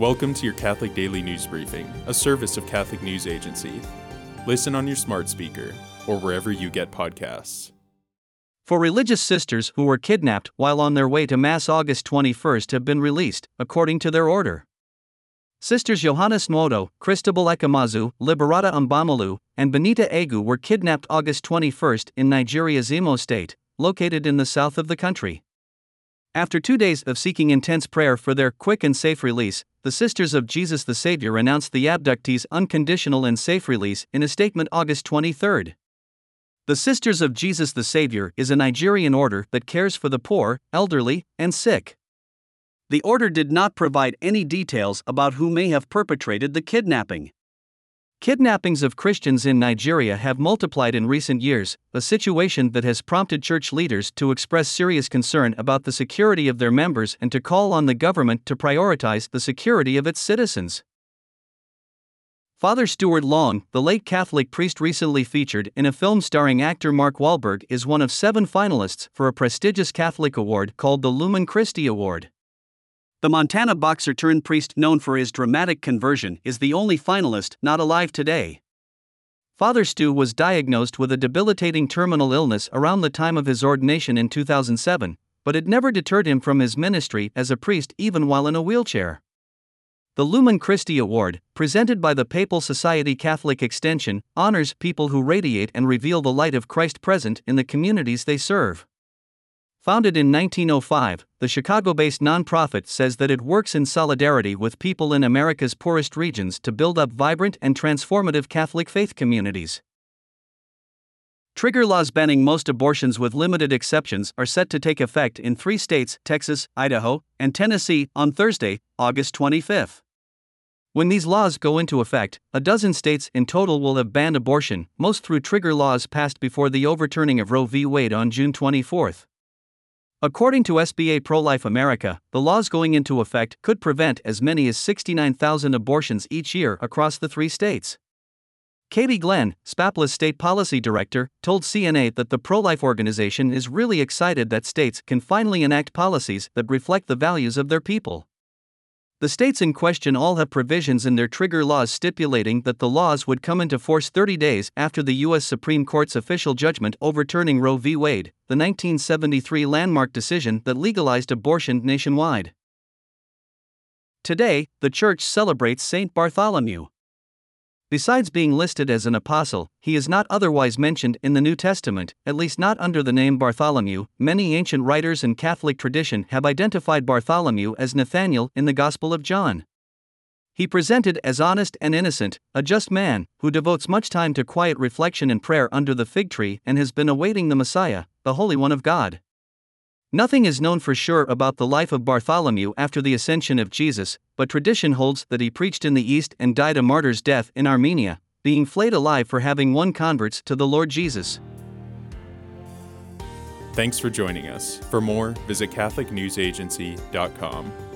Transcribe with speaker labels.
Speaker 1: Welcome to your Catholic Daily News Briefing, a service of Catholic News Agency. Listen on your smart speaker or wherever you get podcasts.
Speaker 2: Four religious sisters who were kidnapped while on their way to Mass August 21st have been released, according to their order. Sisters Johannes Nwodo, Christabel Ezemezu, Liberata Mbamalu, and Benita Agu were kidnapped August 21st in Nigeria's Imo state, located in the south of the country. After two days of seeking intense prayer for their quick and safe release, the Sisters of Jesus the Savior announced the abductees' unconditional and safe release in a statement August 23. The Sisters of Jesus the Savior is a Nigerian order that cares for the poor, elderly, and sick. The order did not provide any details about who may have perpetrated the kidnapping. Kidnappings of Christians in Nigeria have multiplied in recent years, a situation that has prompted church leaders to express serious concern about the security of their members and to call on the government to prioritize the security of its citizens. Father Stuart Long, the late Catholic priest recently featured in a film starring actor Mark Wahlberg, is one of seven finalists for a prestigious Catholic award called the Lumen Christi Award. The Montana boxer turned priest known for his dramatic conversion is the only finalist not alive today. Father Stu was diagnosed with a debilitating terminal illness around the time of his ordination in 2007, but it never deterred him from his ministry as a priest even while in a wheelchair. The Lumen Christi Award, presented by the Papal Society Catholic Extension, honors people who radiate and reveal the light of Christ present in the communities they serve. Founded in 1905, the Chicago based nonprofit says that it works in solidarity with people in America's poorest regions to build up vibrant and transformative Catholic faith communities. Trigger laws banning most abortions with limited exceptions are set to take effect in three states Texas, Idaho, and Tennessee on Thursday, August 25. When these laws go into effect, a dozen states in total will have banned abortion, most through trigger laws passed before the overturning of Roe v. Wade on June 24. According to SBA Pro Life America, the laws going into effect could prevent as many as 69,000 abortions each year across the three states. Katie Glenn, SPAPLA's state policy director, told CNA that the pro life organization is really excited that states can finally enact policies that reflect the values of their people. The states in question all have provisions in their trigger laws stipulating that the laws would come into force 30 days after the U.S. Supreme Court's official judgment overturning Roe v. Wade, the 1973 landmark decision that legalized abortion nationwide. Today, the Church celebrates St. Bartholomew. Besides being listed as an apostle, he is not otherwise mentioned in the New Testament, at least not under the name Bartholomew. Many ancient writers and Catholic tradition have identified Bartholomew as Nathanael in the Gospel of John. He presented as honest and innocent, a just man, who devotes much time to quiet reflection and prayer under the fig tree and has been awaiting the Messiah, the Holy One of God. Nothing is known for sure about the life of Bartholomew after the ascension of Jesus, but tradition holds that he preached in the East and died a martyr's death in Armenia, being flayed alive for having won converts to the Lord Jesus.
Speaker 1: Thanks for joining us. For more, visit CatholicNewsAgency.com.